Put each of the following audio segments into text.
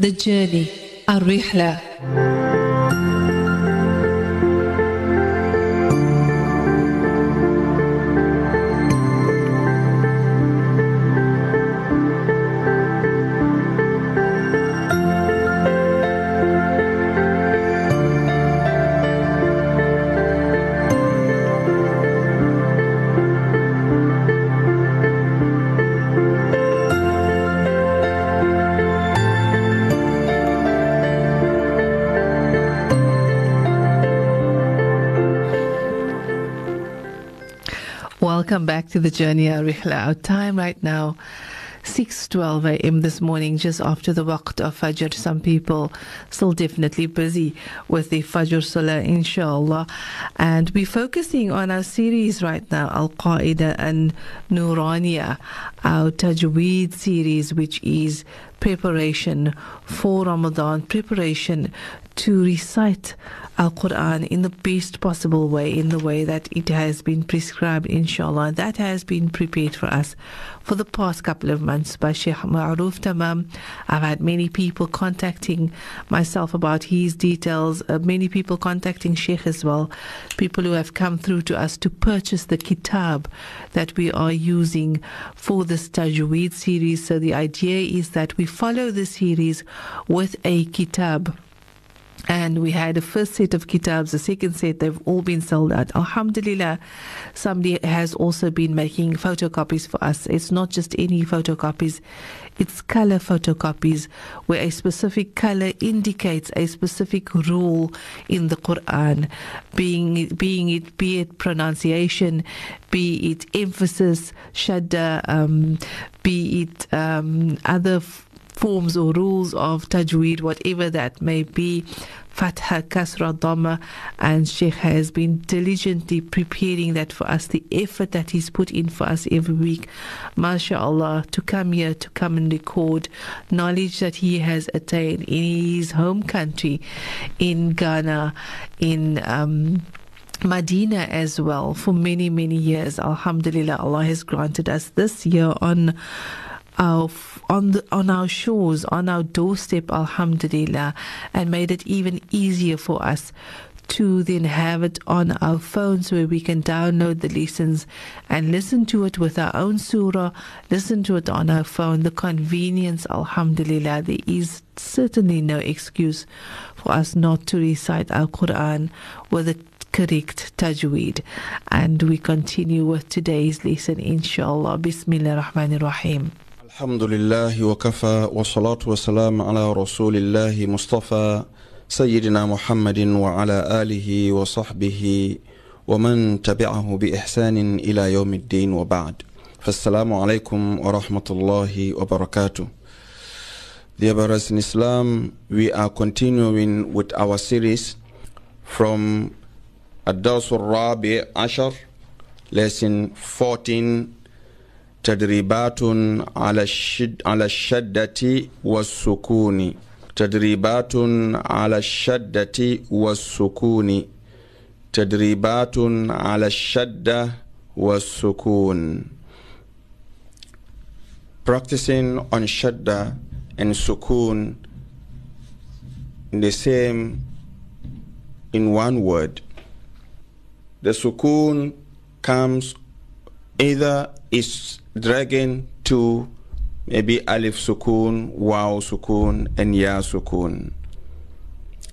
The Journey Welcome back to the journey, Rihla. Our time right now, 6.12 a.m. this morning, just after the waqt of Fajr. Some people still definitely busy with the Fajr Salah, inshallah. And we're focusing on our series right now, Al-Qaeda and Nurania, our Tajweed series, which is preparation for Ramadan, preparation to recite Al Quran in the best possible way, in the way that it has been prescribed, inshallah. That has been prepared for us for the past couple of months by Sheikh Ma'ruf Tamam. I've had many people contacting myself about his details, uh, many people contacting Sheikh as well, people who have come through to us to purchase the kitab that we are using for this Tajweed series. So the idea is that we follow the series with a kitab and we had a first set of kitabs, the second set, they've all been sold out. Alhamdulillah, somebody has also been making photocopies for us. It's not just any photocopies, it's color photocopies where a specific color indicates a specific rule in the Quran, being being it be it pronunciation, be it emphasis, shadda, um, be it um, other forms or rules of tajweed, whatever that may be. Fatha, Kasra, Dhamma, and Sheikh has been diligently preparing that for us, the effort that he's put in for us every week. MashaAllah, to come here, to come and record knowledge that he has attained in his home country, in Ghana, in. Um, Medina as well for many, many years. Alhamdulillah, Allah has granted us this year on our on the, on our shores, on our doorstep, Alhamdulillah, and made it even easier for us to then have it on our phones where we can download the lessons and listen to it with our own surah, listen to it on our phone. The convenience, Alhamdulillah, there is certainly no excuse for us not to recite Al Quran with the correct tajweed. And we continue with today's lesson, inshallah. Bismillah ar-Rahman ar-Rahim. الحمد لله وكفى والصلاة والسلام على رسول الله مصطفى سيدنا محمد وعلى آله وصحبه ومن تبعه بإحسان إلى يوم الدين وبعد. فالسلام عليكم ورحمة الله وبركاته. Dear brothers in Islam, we are continuing with our series from الدرس الرابع عشر lesson 14 تدريبات على الشد على الشدة والسكون. تدريبات على الشدة والسكون. تدريبات على الشدة والسكون. Practicing on shadda and sukun in the same in one word. The sukun comes either is dragging to maybe alif sukun, waw sukun, and ya sukun.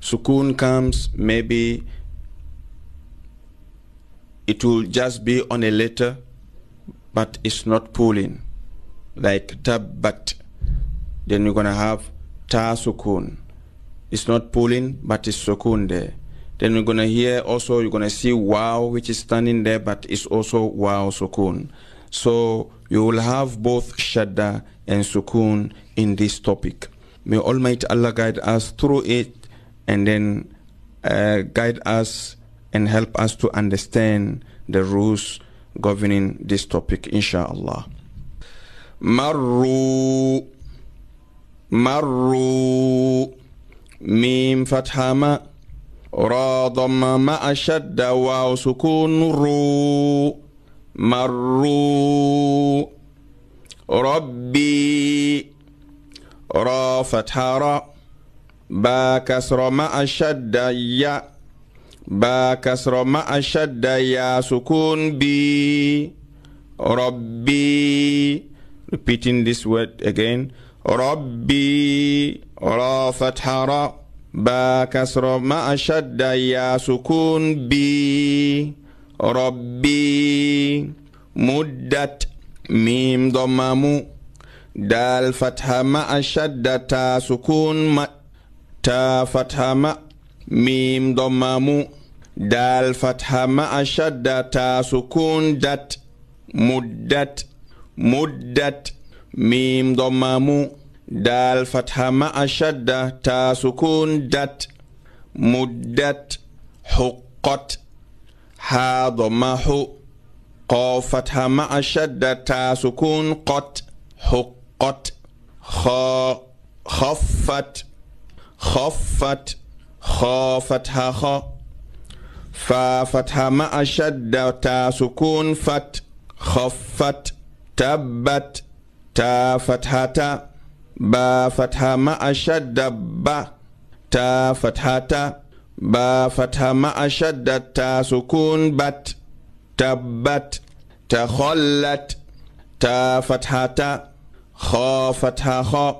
Sukun comes maybe it will just be on a letter, but it's not pulling, like tabbat. Then you're gonna have ta sukun. It's not pulling, but it's sukun there. Then we're gonna hear also you're gonna see wow, which is standing there, but it's also wow sukun. So you will have both shadda and sukun in this topic. May Almighty Allah guide us through it and then uh, guide us and help us to understand the rules governing this topic, inshallah. مروا، مروا، ميم فتحة م، ضمة مع شدة واو سكون رو. مروا ربي را فتحة را. با كسر مع الشدة يا. با كسر مع الشدة يا سكون بي. ربي. Repeating this word again. ربي را فتحة را. ba kasɔrɔ ma ashadda ya sukun bi rɔbi muddat mim dɔmamu dal fatha ma ashadda ta sukun ma ta fatha ma mim dɔmamu dal fatha ma ashadda ta sukun dat muddat muddat mim dɔmamu دال فتحة مع الشدة تا سكون دت مدت حقت ها ضمه قاف فتحة مع الشدة تا سكون قت حقت خا خفت خفت خا فتحة خا فا فتحة مع الشدة تا سكون فت خفت تبت تا فتحة تا با فتحة مع الشدة با تا فتحة تا. با فتحة مع الشدة تا سكون بت تبت تخلت. تا فتحة تا خا فتحة خا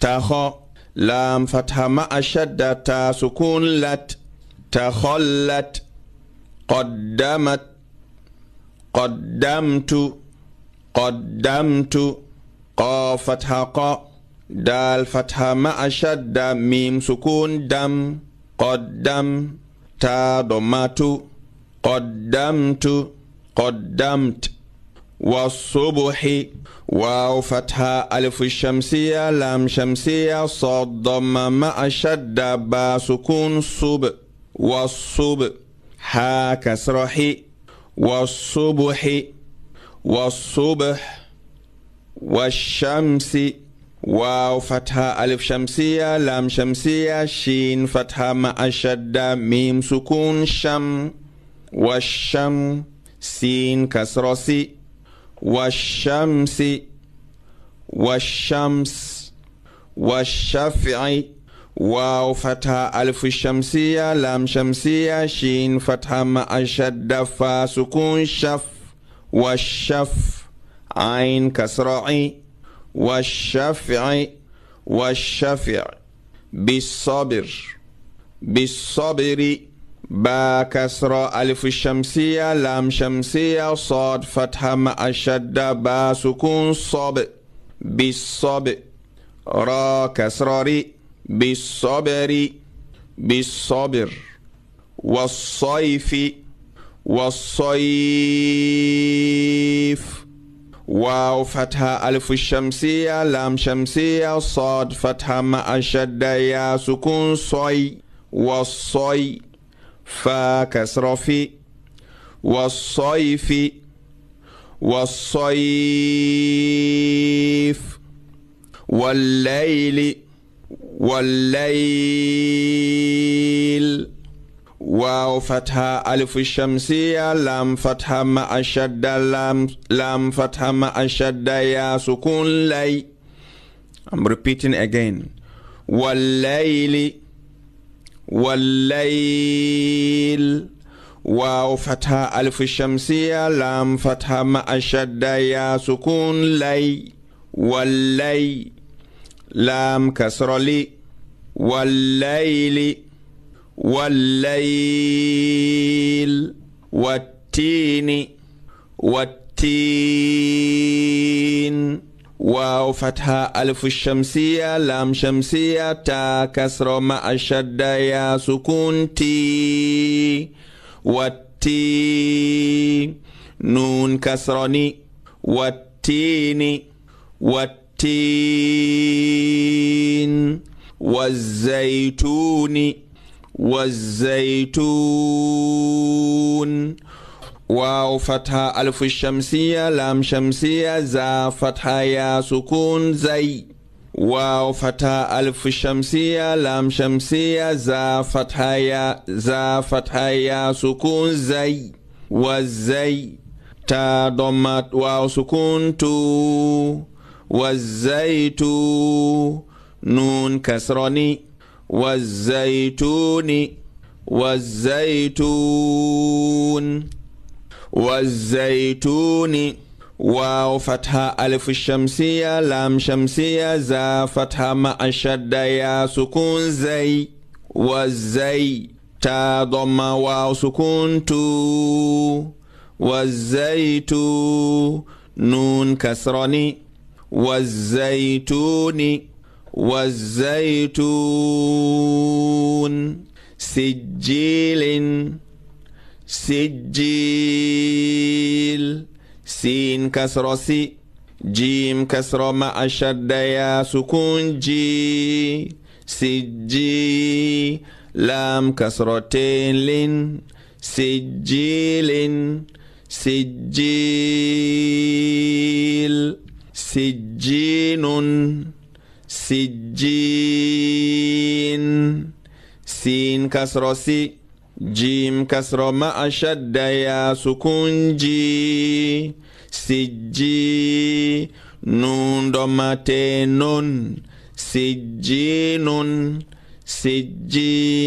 تخا لام فتحة مع الشدة تا سكون لت تخلت. قدمت قدمت قدمت. قا فتحة قا. دال فتحة مع شدة ميم سكون دم قدم تا ضمات قدمت قدمت والصبح واو فتحة ألف الشمسية لام شمسية صاد ضم مع شدة با سكون صب والصب ها كسرحي والصبح والصبح والشمس واو فتحة ألف شمسية لام شمسية شين فتحة مع الشدة ميم سكون شم والشم سين كسر سي والشمس والشمس والشفع واو فتحة ألف الشمسية لام شمسية شين فتحة مع الشدة فا سكون شف والشف عين كسر عي والشفع والشفع بالصبر. بالصبر با كسر ألف الشمسية لام شمسية صاد فتحة مع الشدة با سكون صب. بالصب را كسر بالصبر بالصبر. والصيف والصيف. واو فتحة ألف الشمسية لام شمسية صاد فتحة مع الشدة يا سكون صي والصي فا في والصيف والصيف والليل والليل. واو فتحة ألف الشمسية لام فتحة مع الشدة لام لام فتحة مع الشدة يا سكون لي I'm repeating again. والليل والليل واو فتحة ألف الشمسية لام فتحة مع الشدة يا سكون لي واللي لام كسر لي والليل والليل والتين والتين. واو فتحة ألف الشمسية لام شمسية تا كسر مع الشدة يا سكون تي والتي نون كسر ني والتين والتين والزيتون. والزيتون. واو فتحة ألف الشمسية لام شمسية زا فتحة يا سكون زي. واو فتحة ألف الشمسية لام شمسية زا فتحة يا زا فتحة يا سكون زي. والزي. تا ضمت واو سكون تو. والزيتو. نون كسرني والزيتون والزيتون والزيتون. واو فتحة ألف الشمسية لام شمسية زا فتحة مع الشدة يا سكون زي. والزي تا ضمة واو سكون تو. والزيتون نون كسرني. والزيتون والزيتون سجيل سجيل. سين كسر سي جيم كسر مع شد يا سكون جي سجي لام كسرتين لين. سجيل سجيل. سجين. سجين سين كسر سي جيم كسر مع شد يا سكون جي سجي نون ضمتين نون سجين سجين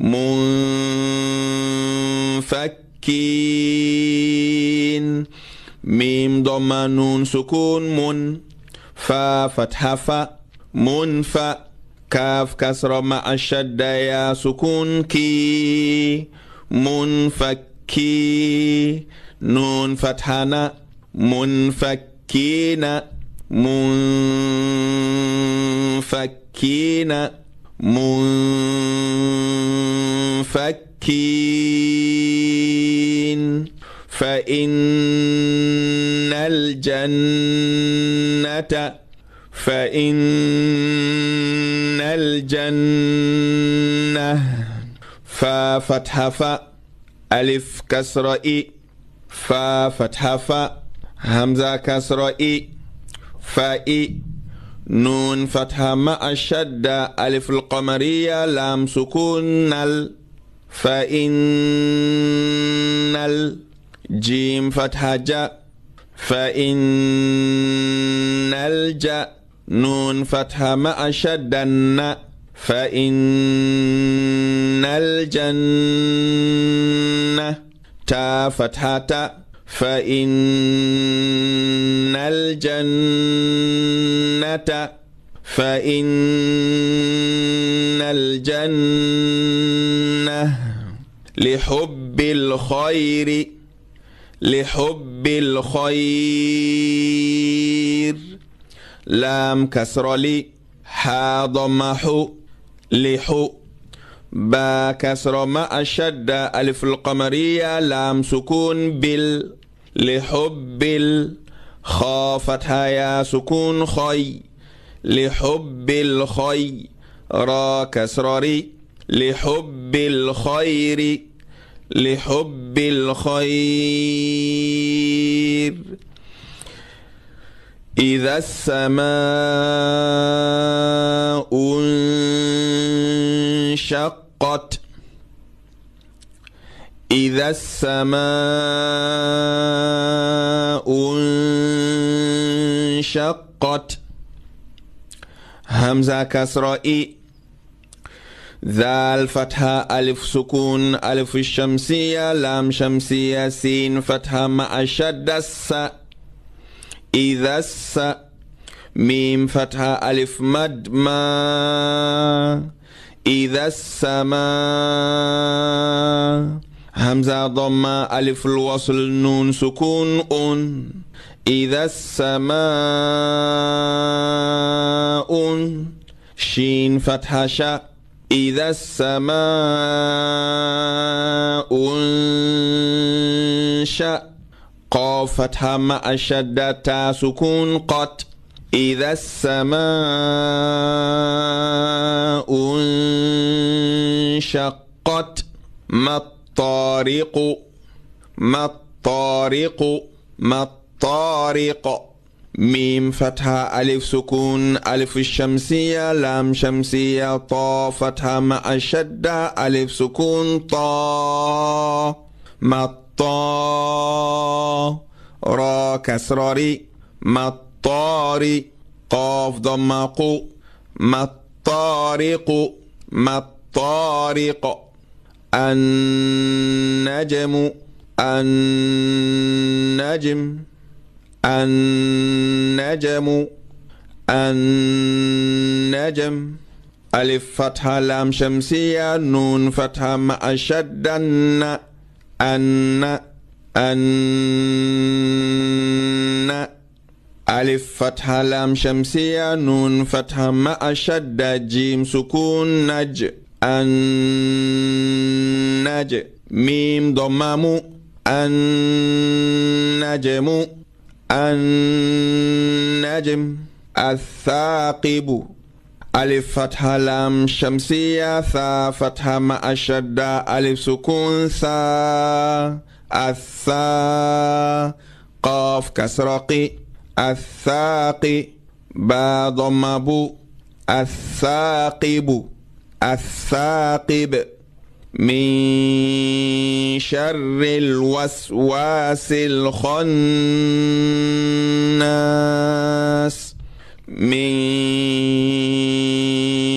منفكين. ميم ضم نون سكون من فا فتحة فا. منفا كاف كسر مع الشدة يا سكون كي. منفكي. نون فتحنا. منفكين منفكين منفكين فإن الجنة فإن الجنة فا فتح فا ألف كسر إي فا فتح فا همزة كسر إي فإي نون فتحة مع الشدة ألف القمرية لام سكون نل فإن الجيم فتحة جاء فإن الجاء نون فتحة مع شدة الن فإن الجنة تا فتحة تا. فإن الجنة فإن الجنة لحب الخير لحب الخير. لام كسر لي حا ضمح لحو با كسر مع الشدة ألف القمرية. لام سكون بال لحب الخا فتحة يا سكون خي. لحب الخي را كسرري لحب الخير لحب الخير. إذا السماء انشقت إذا السماء انشقت همزة كسرائي ذا الفتحة ألف سكون ألف الشمسية لام شمسية سين فتحة مع شد الس. إذا الس ميم فتحة ألف مد ما. إذا السماء همزة ضمة ألف الوصل نون سكون أن إذا السماء شين فتحة شاء. إذا السماء انشأ قاف فتحة مع الشدة سكون قط. إذا السماء انشقت ما الطارق ما الطارق ما الطارق ميم فتحة ألف سكون. ألف الشمسية لام شمسية طا فتحة مع الشدة ألف سكون. طا مطا را كسراري مطاري قاف ضمق مطارق مطارق. النجم النجم. النجم النجم. ألف فتحة لام شمسية نون فتحة مع شدة أن أن ألف فتحة لام شمسية نون فتحة مع شدة جيم سكون نج. النج. ميم ضمام. النجم. النجم الثاقب. ألف فتحة لام شمسية ثا فتحة مع الشدة ألف سكون ثا الثا قاف كسرقي الثاقي با ضم بو الثاقب الثاقب. من شر الوسواس الخناس. من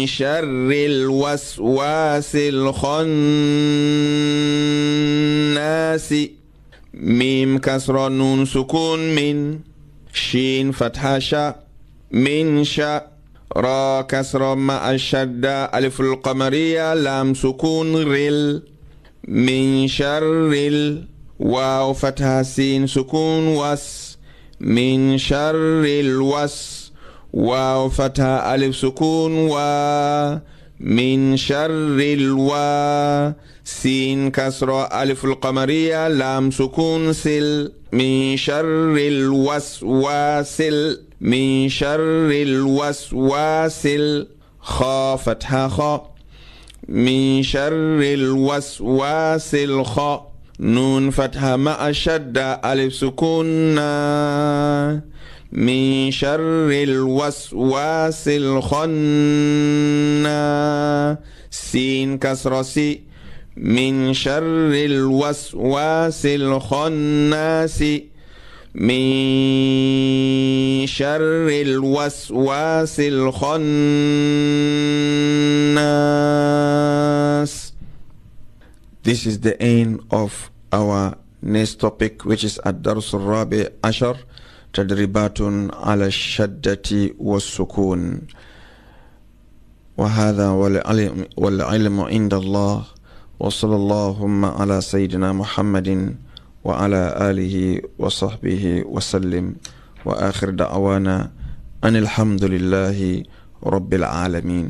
شر الوسواس الخناس. ميم كسر نون سكون من شين فتحة شاء. من شاء را كسر مع الشدة ألف القمرية لام سكون رل من شر ال واو فتحة سين سكون وس من شر الوس واو فتحة ألف سكون و من شر الوا سين كسر ألف القمرية لام سكون سل من شر الوسواس من شر الوسواس خا فتحة خا. من شر الوسواس الخا نون فتحة مع شدة ألف سكون. من شر الوسواس الخناس سين كسر سي. من شر الوسواس الخناس من شر الوسواس الخناس. This is the end of our next topic which is الدرس الرابع عشر تدريبات على الشدة والسكون. وهذا والعلم, والعلم عند الله. وصلى اللهم على سيدنا محمد وعلى آله وصحبه وسلم. وآخر دعوانا أن الحمد لله رب العالمين.